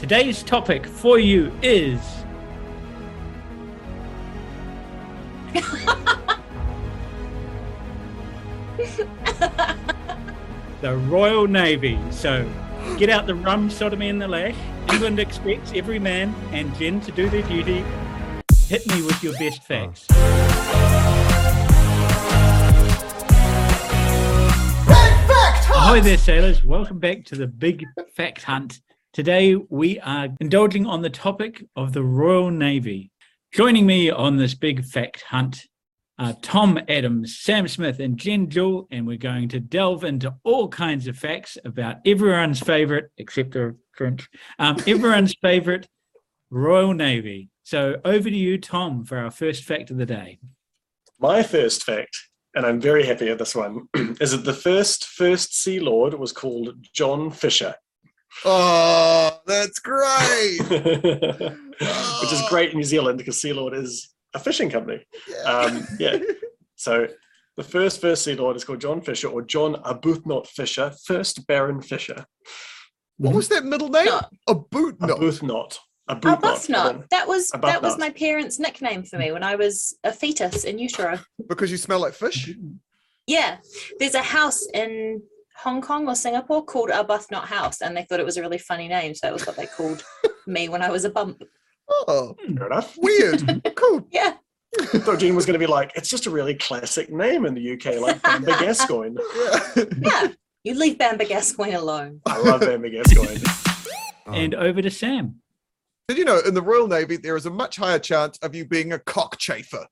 Today's topic for you is. the Royal Navy. So get out the rum, sodomy, and the lash. England expects every man and Jen to do their duty. Hit me with your best oh. facts. Hi there, sailors. Welcome back to the Big Fact Hunt. Today we are indulging on the topic of the Royal Navy. Joining me on this Big Fact Hunt are Tom Adams, Sam Smith, and Jen Jewell, and we're going to delve into all kinds of facts about everyone's favorite, except the French, um, everyone's favorite Royal Navy. So over to you, Tom, for our first fact of the day. My first fact, and I'm very happy at this one, is that the first First Sea Lord was called John Fisher, Oh, that's great. which is great in New Zealand because Sea Lord is a fishing company. Um, yeah. So the first First Sea Lord is called John Fisher or John Arbuthnot Fisher, first Baron Fisher. what was that middle name? No. A boot knot. Arbuthnot. Arbuthnot. Arbuthnot. That was that was my parents' nickname for me when I was a fetus in utero. Because you smell like fish? Yeah, there's a house in Hong Kong or Singapore called Arbuthnot House, and they thought it was a really funny name, so that was what they called me when I was a bump. Oh, hmm. Fair enough. weird. cool. Yeah, I thought Jean was going to be like, it's just a really classic name in the UK, like Bamber Gascoigne. Yeah. yeah. You leave Bamber Gascoigne alone. I love Bamber Gascoigne. And over to Sam. Did you know in the Royal Navy there is a much higher chance of you being a cockchafer?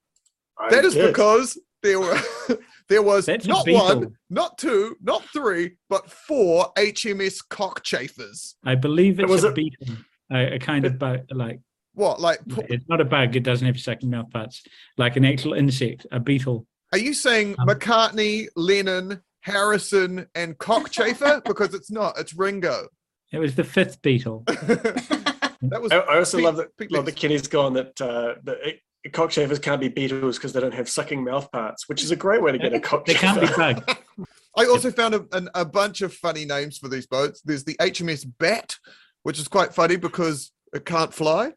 I That is did. because there were there was That's not beetle. one, not two, not three, but four HMS cockchafers. I believe it's was a a- beetle, a, a kind of bug, like What, like, pu- it's not a bug. It doesn't have sucking mouth parts, like an actual insect, a beetle. are you saying Um, McCartney, Lennon, Harrison, and cockchafer? because it's not, it's Ringo. It was the fifth beetle. that was I, I also Pete- love that, Pete love that Lees. Kenny's gone that uh, the cockchafers can't be beetles because they don't have sucking mouth parts, which is a great way to get a They can't be cockchafer. bugged. I also found a, an, a bunch of funny names for these boats. There's the HMS Bat, which is quite funny because it can't fly,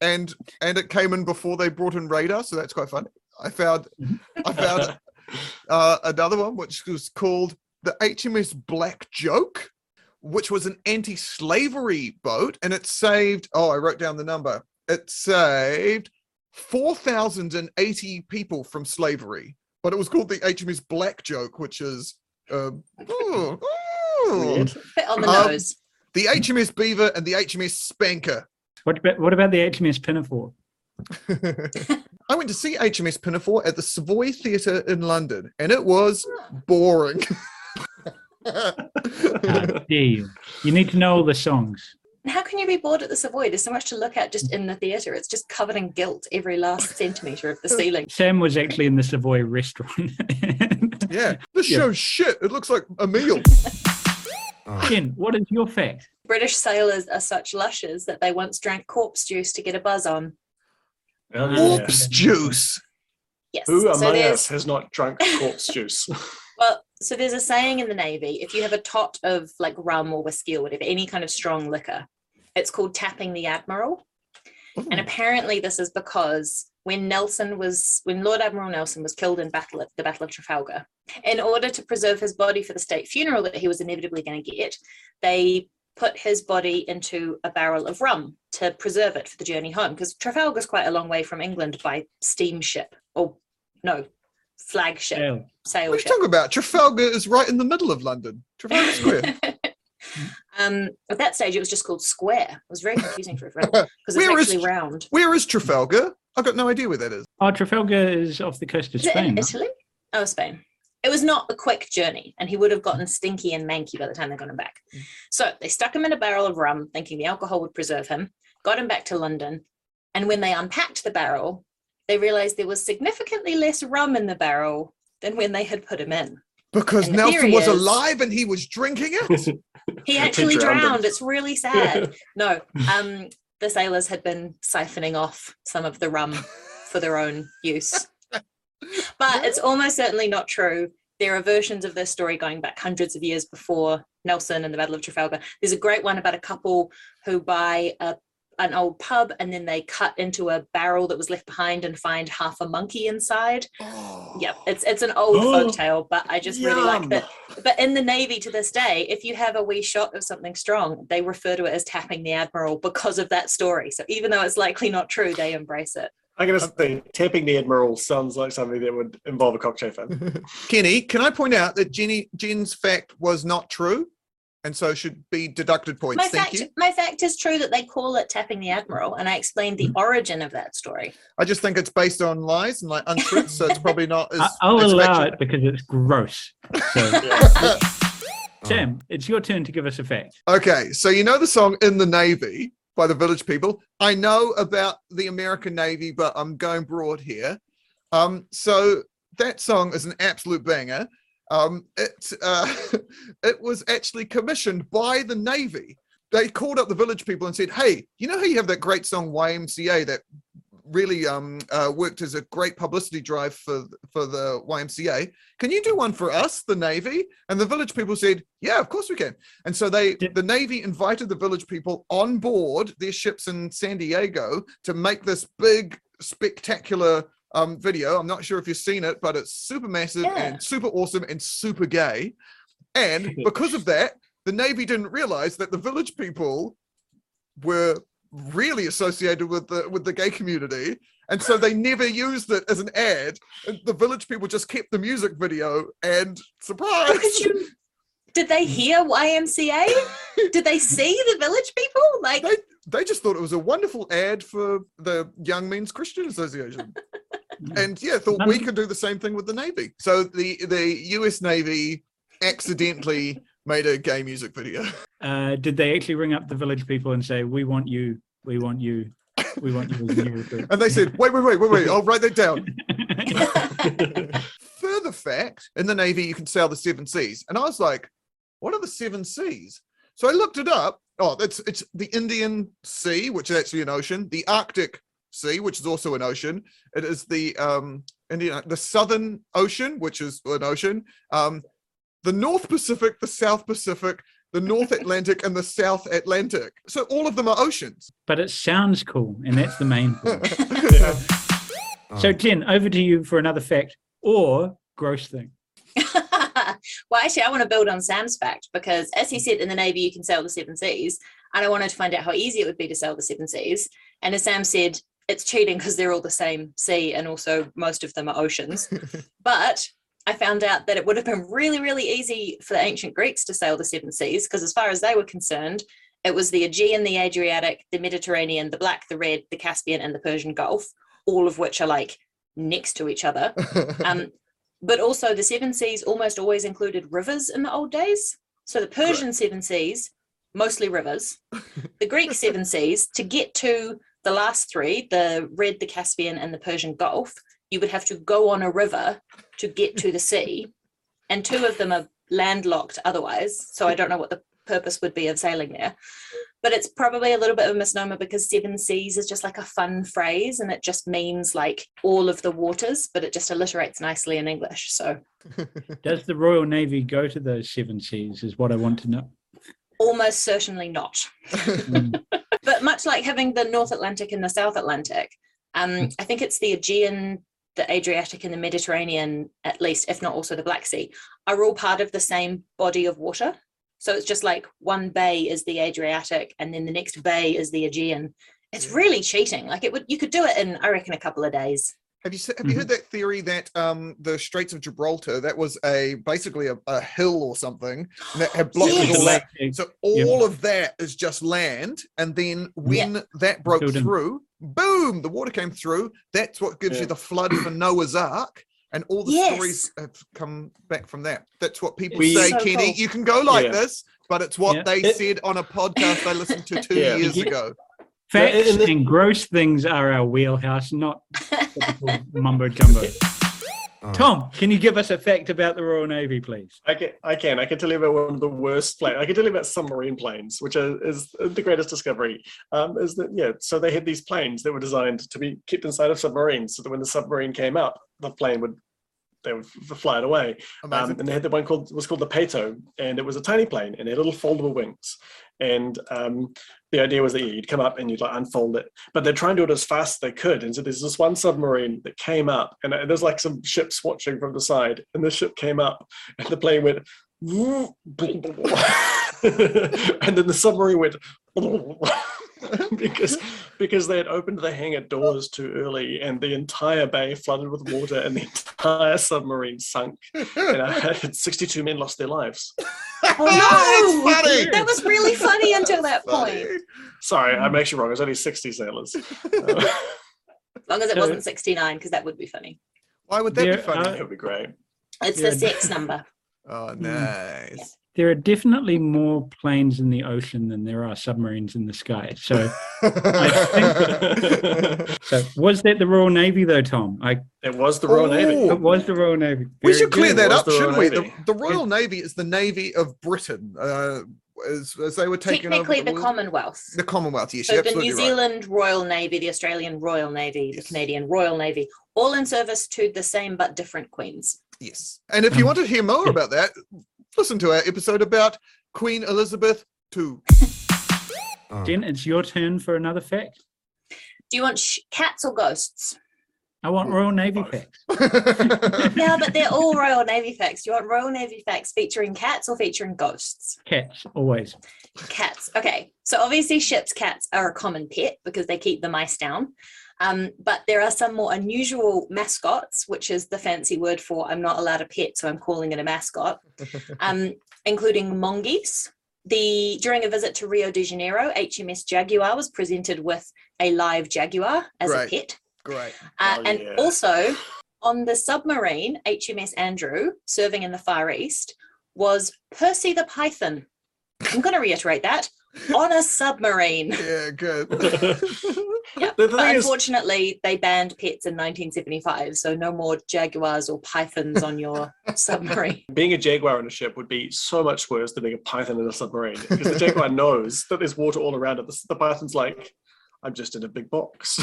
and and it came in before they brought in radar, so that's quite funny. I found I found uh, another one which was called the HMS Black Joke, which was an anti-slavery boat, and it saved. Oh, I wrote down the number. It saved four thousand and eighty people from slavery, but it was called the HMS Black Joke, which is um, oh, oh. Weird. Bit on the Um, nose. the HMS Beaver and the HMS Spanker. What about what about the HMS Pinafore? I went to see HMS Pinafore at the Savoy Theatre in London, and it was boring. How you? You need to know all the songs. How can you be bored at the Savoy? There's so much to look at just in the theatre. It's just covered in gilt every last centimetre of the ceiling. Sam was actually in the Savoy restaurant. yeah, this Yeah. show's shit. It looks like a meal. Oh. Jen, what is your fact? British sailors are such lushes that they once drank corpse juice to get a buzz on. Well, Yeah. yeah. Corpse juice. Yes. Who so among there's us has not drunk corpse juice? well, so there's a saying in the navy: if you have a tot of like rum or whiskey or whatever, any kind of strong liquor, it's called tapping the admiral. And apparently, this is because when Nelson was, when Lord Admiral Nelson was killed in battle at the Battle of Trafalgar, in order to preserve his body for the state funeral that he was inevitably going to get, they put his body into a barrel of rum to preserve it for the journey home. Because Trafalgar's quite a long way from England by steamship, or no, flagship, Sail. sail What are you ship. talking about? Trafalgar is right in the middle of London. Trafalgar Square. um, at that stage, it was just called Square. It was very confusing for everyone because it's Where is- actually round. Where is Trafalgar? I've got no idea where that is. Oh, Trafalgar is off the coast of Is Spain. in no? Italy? Oh, Spain. It was not a quick journey, and he would have gotten stinky and manky by the time they got him back. So they stuck him in a barrel of rum, thinking the alcohol would preserve him, got him back to London. And when they unpacked the barrel, they realized there was significantly less rum in the barrel than when they had put him in. Because And Nelson was is- alive and he was drinking it. He actually drowned drowned. It's really sad. No, um, the sailors had been siphoning off some of the rum for their own use. But it's almost certainly not true. There are versions of this story going back hundreds of years before Nelson and the Battle of Trafalgar. There's a great one about a couple who buy a an old pub and then they cut into a barrel that was left behind and find half a monkey inside. Oh. Yep, it's it's an old Oh, folk tale, but I just really like Yum. that. But in the Navy to this day, if you have a wee shot of something strong, they refer to it as tapping the admiral because of that story. So even though it's likely not true, they embrace it. I'm gonna say tapping the admiral sounds like something that would involve a cockchafer. Kenny, can I point out that Jenny Jen's fact was not true, and so should be deducted points? My Thank fact, you. my fact is true that they call it tapping the admiral, and I explained Mm. the origin of that story. I just think it's based on lies and like untruths, so it's probably not as. I- I'll as allow it because it's gross. So, Yeah. Sam, it's your turn to give us a fact. Okay, so you know the song "In the Navy" by the Village People. I know about the American Navy, but I'm going broad here. Um, so that song is an absolute banger. Um, it uh, it was actually commissioned by the Navy. They called up the Village People and said, "Hey, you know how you have that great song YMCA that really um, uh, worked as a great publicity drive for for the YMCA? Can you do one for us, the Navy?" And the Village People said, "Yeah, of course we can." And so they, Did- the Navy invited the village people on board their ships in San Diego to make this big, spectacular um, video. I'm not sure if you've seen it, but it's super massive Yeah. and super awesome and super gay. And because of that, the Navy didn't realize that the village people were really associated with the with the gay community. And so they never used it as an ad. The village people just kept the music video and surprise. How you? Did they hear YMCA? Did they see the village people? Like, They- they just thought it was a wonderful ad for the Young Men's Christian Association. and yeah, thought we None- could do the same thing with the Navy. So the the US Navy accidentally made a gay music video. Uh, did they actually ring up the village people and say, "We want you, we want you, we want you as a new recruit"? And they said, wait, wait, wait, wait, wait, I'll write that down. Further fact, in the Navy, you can sail the seven seas. And I was like, what are the seven seas? So I looked it up. Oh, it's it's the Indian Sea, which is actually an ocean, the Arctic Sea, which is also an ocean. It is the um Indian the Southern Ocean, which is an ocean, um, the North Pacific, the South Pacific, the North Atlantic, and the South Atlantic. So all of them are oceans. but it sounds cool, and that's the main thing. Yeah. So, Jen, over to you for another fact or gross thing. well, actually, I want to build on Sam's fact because, as he said, in the Navy, you can sail the seven seas. And I wanted to find out how easy it would be to sail the seven seas. And as Sam said, it's cheating because they're all the same sea and also most of them are oceans. but I found out that it would have been really, really easy for the ancient Greeks to sail the seven seas because, as far as they were concerned, it was the Aegean, the Adriatic, the Mediterranean, the Black, the Red, the Caspian, and the Persian Gulf, all of which are like next to each other. Um, but also, the seven seas almost always included rivers in the old days. So the Persian seven seas, mostly rivers. The Greek seven seas, to get to the last three, the Red, the Caspian, and the Persian Gulf, you would have to go on a river to get to the sea. And two of them are landlocked otherwise. So I don't know what the purpose would be of sailing there. But it's probably a little bit of a misnomer because seven seas is just like a fun phrase and it just means like all of the waters, but it just alliterates nicely in English. So Does the Royal Navy go to those seven seas? Is what I want to know. almost certainly not. Mm. But much like having the North Atlantic and the South Atlantic, um, I think it's the Aegean, the Adriatic, and the Mediterranean, at least, if not also the Black Sea, are all part of the same body of water. So it's just like one bay is the Adriatic, and then the next bay is the Aegean. It's really cheating. Like it would, you could do it in, I reckon, a couple of days. Have you se- have you heard that theory that um, the Straits of Gibraltar that was a basically a, a hill or something that had blocked Yes. it all out? Galactic- So all of that is just land, and then when that broke Filled through, boom, the water came through. That's what gives Yeah. you the flood for Noah's Ark, and all the Yes. stories have come back from that. That's what people We- say, So Kenny. cool. You can go like Yeah. this, but it's what Yeah. they It- said on a podcast I listened to two Yeah. years ago. Facts and gross things are our wheelhouse, not typical mumbo jumbo. Tom, can you give us a fact about the Royal Navy, please? I can, I can. I can tell you about one of the worst planes. I can tell you about submarine planes, which are, is the greatest discovery. Um, is that yeah? So they had these planes that were designed to be kept inside of submarines, so that when the submarine came up, the plane would they would fly it away. Um, Amazing. and they had the one called was called the Peto, and it was a tiny plane, and it had little foldable wings. And um, the idea was that yeah, you'd come up and you'd like unfold it, but they're trying to do it as fast as they could. And so there's this one submarine that came up, and uh, there's like some ships watching from the side, and the ship came up, and the plane went. and then the submarine went because because they had opened the hangar doors too early and the entire bay flooded with water and the entire submarine sunk and I had 62 men lost their lives Oh no! That's funny. That was really funny until that Funny. point. sorry i'm actually wrong it was only 60 sailors Uh, As long as it wasn't 69, because that would be funny. Why would that There be funny? are- it would be great It's Yeah. the sex number. oh, nice. There are definitely more planes in the ocean than there are submarines in the sky. So, think, so was that the Royal Navy though, Tom? I it was the royal navy Oh. it was the Royal Navy. we should clear good. that up, shouldn't we? The, the Royal Navy is the Navy of Britain, uh, as, as they were taking Technically, over the world- Commonwealth. the Commonwealth. Yes, So you're the absolutely New right. Zealand Royal Navy, the Australian Royal Navy, the Canadian Royal Navy, all in service to the same but different queens. Yes, and if you Um, want to hear more yeah. about that, listen to our episode about Queen Elizabeth II. Oh. Jen, it's your turn for another fact. Do you want sh- cats or ghosts? I want Royal Navy Both. facts. Yeah, but they're all Royal Navy facts. Do you want Royal Navy facts featuring cats or featuring ghosts? Cats, always. Cats. Okay. So obviously, ships' cats are a common pet because they keep the mice down. Um, but there are some more unusual mascots, which is the fancy word for I'm not allowed a pet, so I'm calling it a mascot, um, including mongoose. The during a visit to Rio de Janeiro, HMS Jaguar was presented with a live jaguar as Right. a pet. Great. Uh, Oh, and yeah. also on the submarine HMS Andrew, serving in the Far East, was Percy the Python. I'm going to reiterate that on a submarine. Yeah, good. Yeah, The- the but thing is- unfortunately, they banned pets in 1975, so no more jaguars or pythons on your submarine. being a jaguar on a ship would be so much worse than being a python in a submarine because the jaguar knows that there's water all around it the, the python's like i'm just in a big box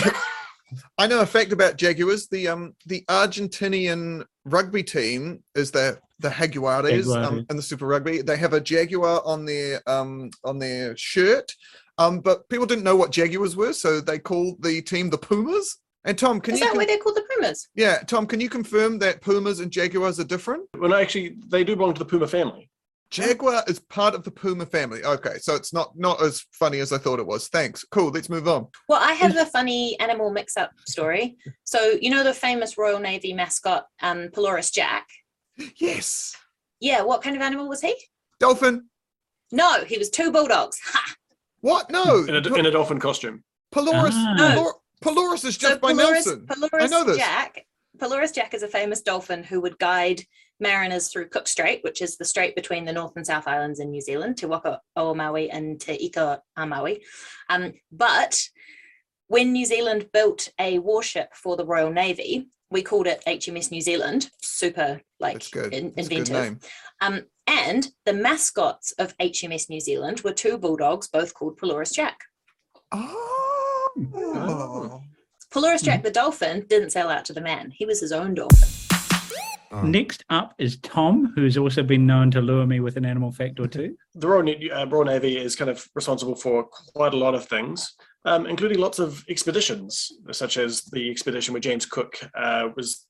I know a fact about Jaguars. The um the Argentinian rugby team is the the Jaguares um, and the Super Rugby. They have a jaguar on their um on their shirt. Um, but people didn't know what Jaguars were, so they called the team the Pumas. And Tom, can Is you that con- why they're called the Pumas? yeah, Tom, can you confirm that Pumas and Jaguars are different? well actually they do belong to the puma family Jaguar is part of the Puma family. Okay, so it's not not as funny as I thought it was. Thanks. Cool. Let's move on. Well, I have a funny animal mix-up story. So you know the famous Royal Navy mascot, um, Pelorus Jack. Yes, Yeah, what kind of animal was he? dolphin. No, he was two bulldogs. Ha! What? No, in a, in a dolphin costume Pelorus. Ah. Pelor- Pelorus is just so by Pelorus, Nelson. Pelorus know this. Jack. Pelorus Jack is a famous dolphin who would guide mariners through Cook Strait, which is the strait between the North and South Islands in New Zealand, Te Waka o Maui and Te Ika a Maui. Um, but when New Zealand built a warship for the Royal Navy, we called it HMS New Zealand. Super like That's in- That's a good inventive. Um, and the mascots of HMS New Zealand were two bulldogs, both called Pelorus Jack. Oh. Oh. Pelorus Jack the dolphin didn't sell out to the man. He was his own dolphin. Oh. Next up is Tom, who's also been known to lure me with an animal fact or two. the royal, Na- uh, royal navy is kind of responsible for quite a lot of things um, including lots of expeditions such as the expedition where james cook uh, was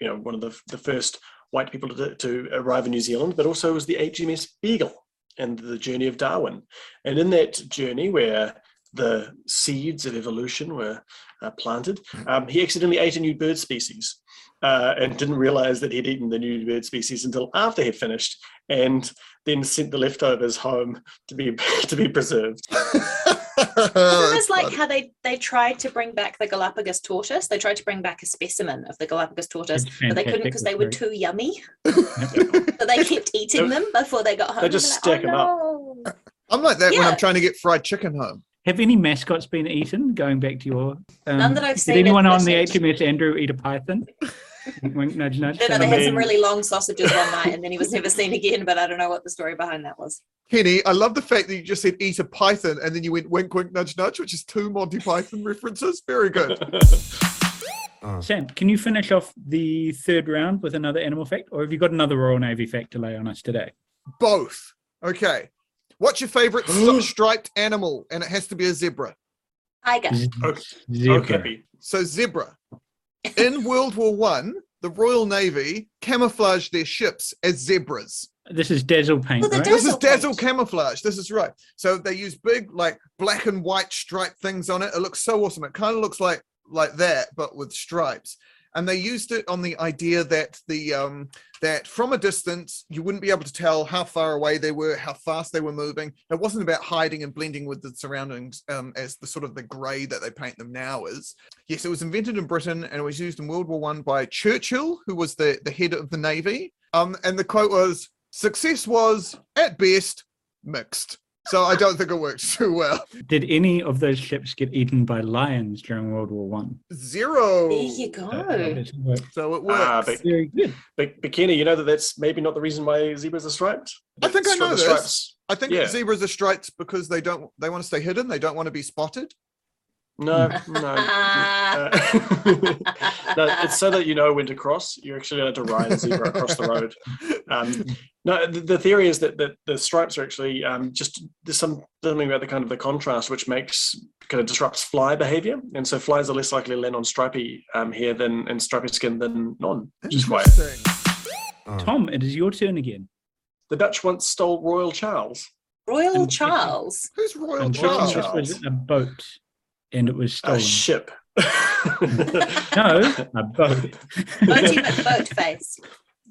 you know one of the, the first white people to, to arrive in new zealand but also was the hms beagle and the journey of darwin and in that journey where the seeds of evolution were uh, planted um, he accidentally ate a new bird species uh, and didn't realize that he'd eaten the new bird species until after he'd finished and then sent the leftovers home to be to be preserved Isn't this that's like funny. how they they tried to bring back the Galapagos tortoise? They tried to bring back a specimen of the Galapagos tortoise, but they couldn't because they were too yummy. but they kept eating them before they got home. They just They're stack 'em "Oh, up." no." I'm like that when I'm trying to get fried chicken home. Have any mascots been eaten? Going back to your um, None that I've Did seen anyone at on the. HMS Andrew eat a python? wink, wink, nudge, nudge. No, no, they had some really long sausages one night, and then he was never seen again. But I don't know what the story behind that was. Henny, I love the fact that you just said eat a python and then you went wink, wink, nudge, nudge, which is two Monty Python references. Very good. Oh. Sam, can you finish off the third round with another animal fact, or have you got another Royal Navy fact to lay on us today? Both. Okay. What's your favorite st- striped animal? And it has to be a zebra. Tiger. Okay. Zebra. Okay. So zebra. In World War One, the Royal Navy camouflaged their ships as zebras. This is dazzle paint, Well, the right? This is Dazzle dazzle paint. camouflage. This is right. So they use big, like black and white striped things on it. It looks so awesome. It kind of looks like like that, but with stripes. And they used it on the idea that the um that from a distance you wouldn't be able to tell how far away they were, how fast they were moving. It wasn't about hiding and blending with the surroundings um, as the sort of the grey that they paint them now is. Yes, it was invented in Britain and it was used in World War One by Churchill, who was the the head of the navy. Um, and the quote was, "Success was at best mixed." So I don't think it works too well. Did any of those ships get eaten by lions during World War One? Zero. There you go. So it works. Ah, but, Very good. but, but Kenny, you know that that's maybe not the reason why zebras are striped. I think I know the this. stripes. I think yeah. zebras are striped because they don't they want to stay hidden. They don't want to be spotted. No, no. Uh, no, it's so that you know when to cross. You're actually allowed to ride a zebra across the road. Um, no, the, the theory is that, that the stripes are actually um, just there's some something about the kind of the contrast which makes kind of disrupts fly behavior, and so flies are less likely to land on stripy um, hair than and stripy skin than non, which is quite. Interesting. Tom, it is your turn again. The Dutch once stole Royal Charles. Royal And- Charles. Who's Royal And Charles. Charles? this was a boat, and it was A ship. no, a boat. Boaty boat face.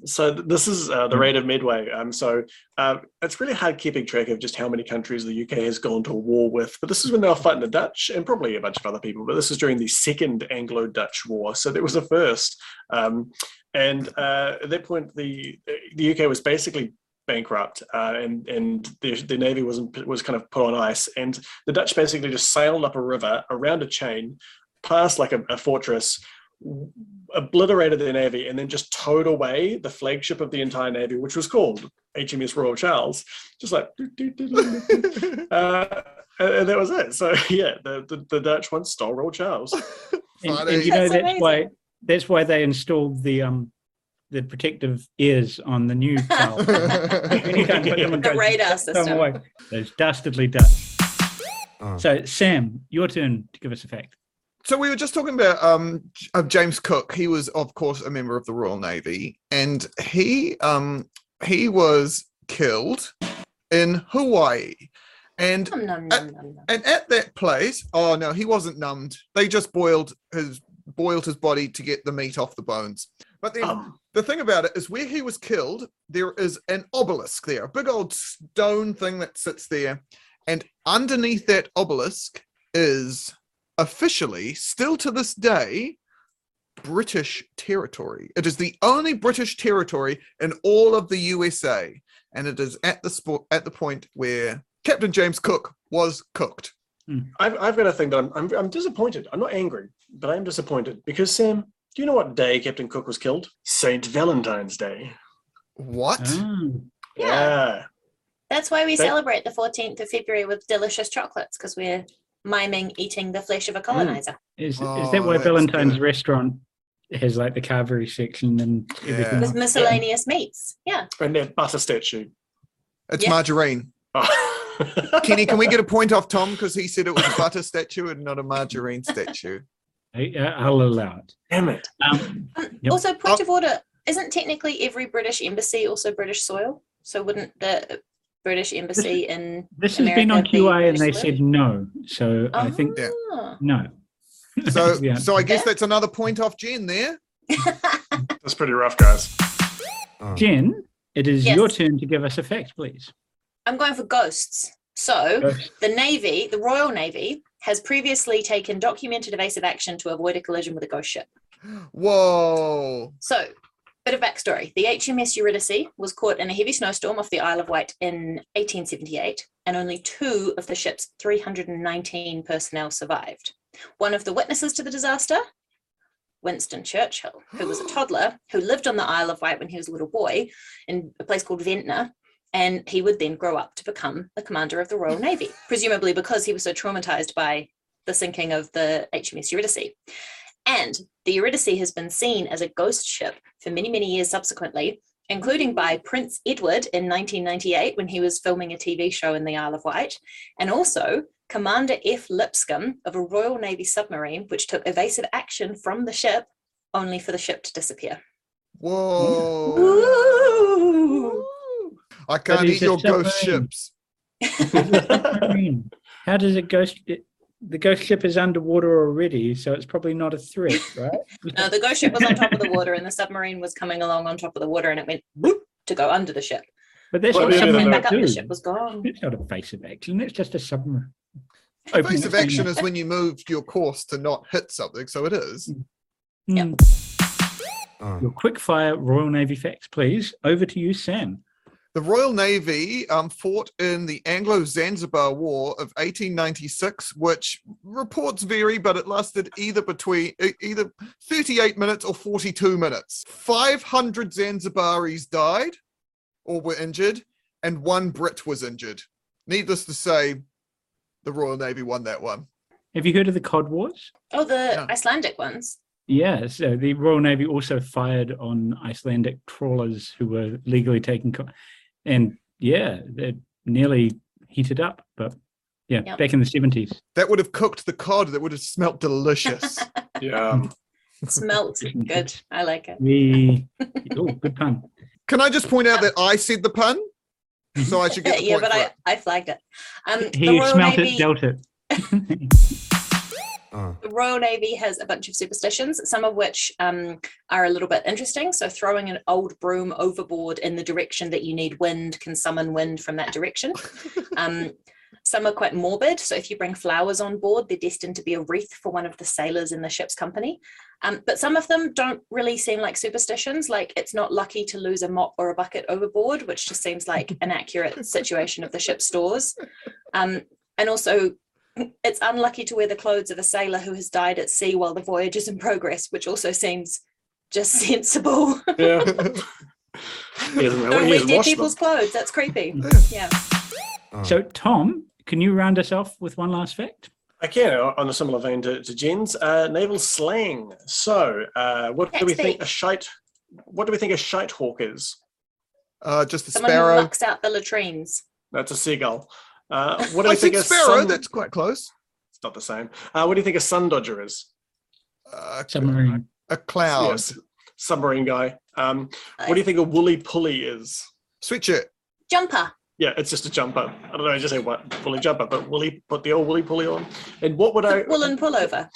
So this is uh, the rate of Medway. Um, so uh, it's really hard keeping track of just how many countries the UK has gone to war with. But this is when they were fighting the Dutch and probably a bunch of other people. But this is during the Second Anglo-Dutch War, so there was a first. Um, and uh, at that point, the the UK was basically bankrupt, uh, and and the, the navy was was kind of put on ice. And the Dutch basically just sailed up a river around a chain, past like a, a fortress, obliterated their navy and then just towed away the flagship of the entire navy, which was called HMS Royal Charles. Just like, uh, and that was it. So yeah, the, the, the Dutch once stole Royal Charles. And, and you know That's that's why that's why they installed the um the protective ears on the new car. Anytime you put them The radar just throw them system. away. Those dastardly Dutch. Oh. So Sam, your turn to give us a fact. So we were just talking about um uh, James Cook. He was, of course, a member of the Royal Navy, and he um he was killed in Hawaii. And Nom, nom, nom, nom, nom. and at that place, oh no, he wasn't numbed. They just boiled his boiled his body to get the meat off the bones. But then Um, the thing about it is where he was killed, there is an obelisk there, a big old stone thing that sits there. And underneath that obelisk is officially, still to this day, British territory. It is the only British territory in all of the USA. And it is at the spot at the point where Captain James Cook was cooked. I've, I've got a thing that I'm, I'm I'm disappointed. I'm not angry, but I'm disappointed because Sam, do you know what day Captain Cook was killed? Saint Valentine's Day. What? Oh, Yeah. That's why we They- celebrate the 14th of February with delicious chocolates because we're miming eating the flesh of a colonizer. Mm. is, is Oh, that why Valentine's good. restaurant has like the carvery section and everything? Yeah. With miscellaneous meats. Yeah. And their butter statue. It's Yeah. margarine. Oh. Kenny, can we get a point off Tom because he said it was a butter statue and not a margarine statue? I, I'll allow it. Damn it. Um, Um, Yep. Also, point of order isn't technically every British embassy also British soil? So wouldn't the British embassy in. this has been on America be QI and they British said no. So I think Yeah. Ah. no. So, Yeah. so I guess Yeah. that's another point off Jen there. That's pretty rough, guys. Jen, it is Yes. your turn to give us a fact, please. I'm going for ghosts. So the Navy, the Royal Navy, has previously taken documented evasive action to avoid a collision with a ghost ship. Whoa. So, bit of backstory. The HMS Eurydice was caught in a heavy snowstorm off the Isle of Wight in 1878, and only two of the ship's 319 personnel survived. One of the witnesses to the disaster, Winston Churchill, who was a toddler who lived on the Isle of Wight when he was a little boy in a place called Ventnor. And he would then grow up to become the commander of the Royal Navy, presumably because he was so traumatized by the sinking of the HMS Eurydice. And the Eurydice has been seen as a ghost ship for many, many years subsequently, including by Prince Edward in 1998 when he was filming a TV show in the Isle of Wight, and also Commander F. Lipscomb of a Royal Navy submarine, which took evasive action from the ship only for the ship to disappear. Whoa. Ooh. I can't But eat he's a your ghost ships. How does it ghost? It, the ghost ship is underwater already, so it's probably not a threat, right? No, the ghost ship was on top of the water, and the submarine was coming along on top of the water, and it went boop to go under the ship. But that's Well, what yeah, Ship went back up, the ship was gone. It's not a face of action. It's just a submarine. Opening Face of action is when you moved your course to not hit something, so it is. Yep. Hmm. Your quick fire Royal Navy facts, please. Over to you, Sam. The Royal Navy um, fought in the Anglo Zanzibar War of 1896, which reports vary, but it lasted either between either 38 minutes or 42 minutes. 500 Zanzibaris died or were injured, and one Brit was injured. Needless to say, the Royal Navy won that one. Have you heard of the Cod Wars? Oh, the Yeah. Icelandic ones. Yeah, so the Royal Navy also fired on Icelandic trawlers who were legally taking, co- and yeah, they're nearly heated up. But yeah, Yep. back in the seventies. That would have cooked the cod. That would have smelt delicious. Yeah. Smelt good. I like it. We oh, good pun. Can I just point out that I said the pun? So I should get the yeah, point but for I, it. I flagged it. Um, the He Royal smelt Navy, it, dealt it. The Royal Navy has a bunch of superstitions, some of which um, are a little bit interesting. So throwing an old broom overboard in the direction that you need wind can summon wind from that direction. Um, some are quite morbid. So if you bring flowers on board, they're destined to be a wreath for one of the sailors in the ship's company. Um, but some of them don't really seem like superstitions. Like it's not lucky to lose a mop or a bucket overboard, which just seems like an accurate situation of the ship's stores. Um, and also, it's unlucky to wear the clothes of a sailor who has died at sea while the voyage is in progress, which also seems just sensible. Yeah. Don't wear dead washed them. people's clothes. That's creepy. Yeah. So, Tom, can you round us off with one last fact? I can, on a similar vein to, to Jen's, uh, naval slang. So, uh, what do we think a shite? What do we think a shite hawk is? Uh, just a Someone who sparrow. mucks out the latrines. That's a seagull. Uh, what do I we think said a sparrow. sun? That's quite close. It's not the same. Uh, what do you think a sun dodger is? Uh, Submarine. a cloud. Yes, submarine guy. Um, what do you think a woolly pulley is? Sweatshirt. Jumper. Yeah, it's just a jumper. I don't know, I just say what woolly jumper, but woolly put the old woolly pulley on. And what would I Woolen pullover.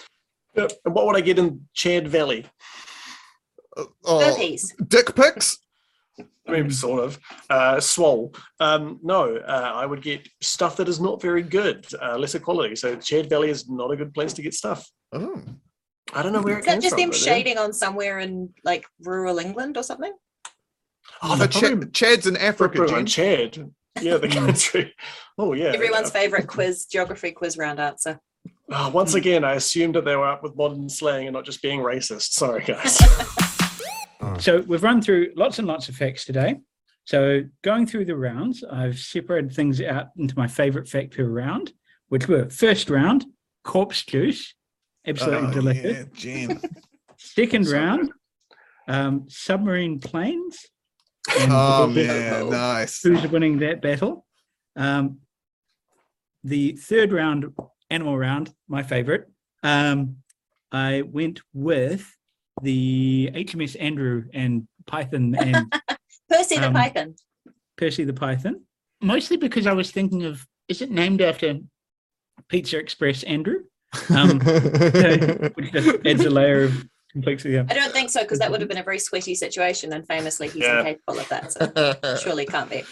and what would I get in Chad Valley? Uh, oh, piece. dick pics. I mean, sort of. Uh, swole. Um, no, uh, I would get stuff that is not very good, uh, lesser quality. So Chad Valley is not a good place to get stuff. Oh. I don't know where Is it that comes just from. them but, shading on somewhere in like rural England or something? Oh, they're Ch- Chad's in Africa, Africa, Jen. Chad. Yeah, the country. Oh, yeah. Everyone's favorite quiz, geography quiz round answer. uh, once again, I assumed that they were up with modern slang and not just being racist. Sorry, guys. So we've run through lots and lots of facts today. So going through the rounds, I've separated things out into my favorite fact per round, which were first round, corpse juice, absolutely Oh, delicious. yeah. Second So round, um, submarine planes. Oh man, nice. Who's winning that battle? Um, the third round, animal round, my favorite. Um, I went with the HMS Andrew and Python and Percy the Um, Python. Percy the Python, mostly because I was thinking of is it named after Pizza Express Andrew, um, which just adds a layer of complexity. I don't think so because that would have been a very sweaty situation, and famously he's Yeah. incapable of that. So surely can't be.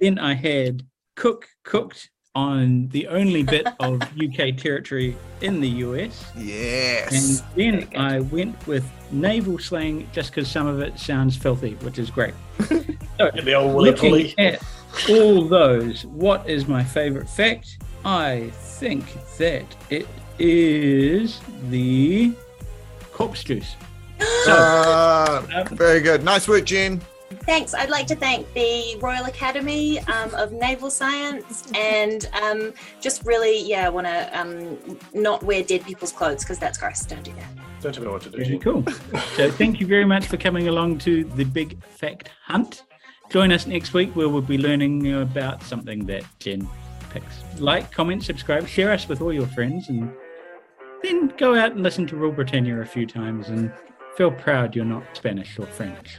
Then I had Cook cooked on the only bit of UK territory in the US, Yes. and then I went with naval slang just because some of it sounds filthy, which is great. So the old looking at all those, what is my favorite fact? I think that it is the corpse juice. So, Ah, um, very good. Nice work, Jen. Thanks. I'd like to thank the Royal Academy um, of Naval Science and um, just really, yeah, I want to um, not wear dead people's clothes because that's gross. Don't do that. Don't tell me what to do. Very Jen. cool. So thank you very much for coming along to the Big Fact Hunt. Join us next week where we'll be learning about something that Jen picks. Like, comment, subscribe, share us with all your friends, and then go out and listen to Rule Britannia a few times and feel proud you're not Spanish or French.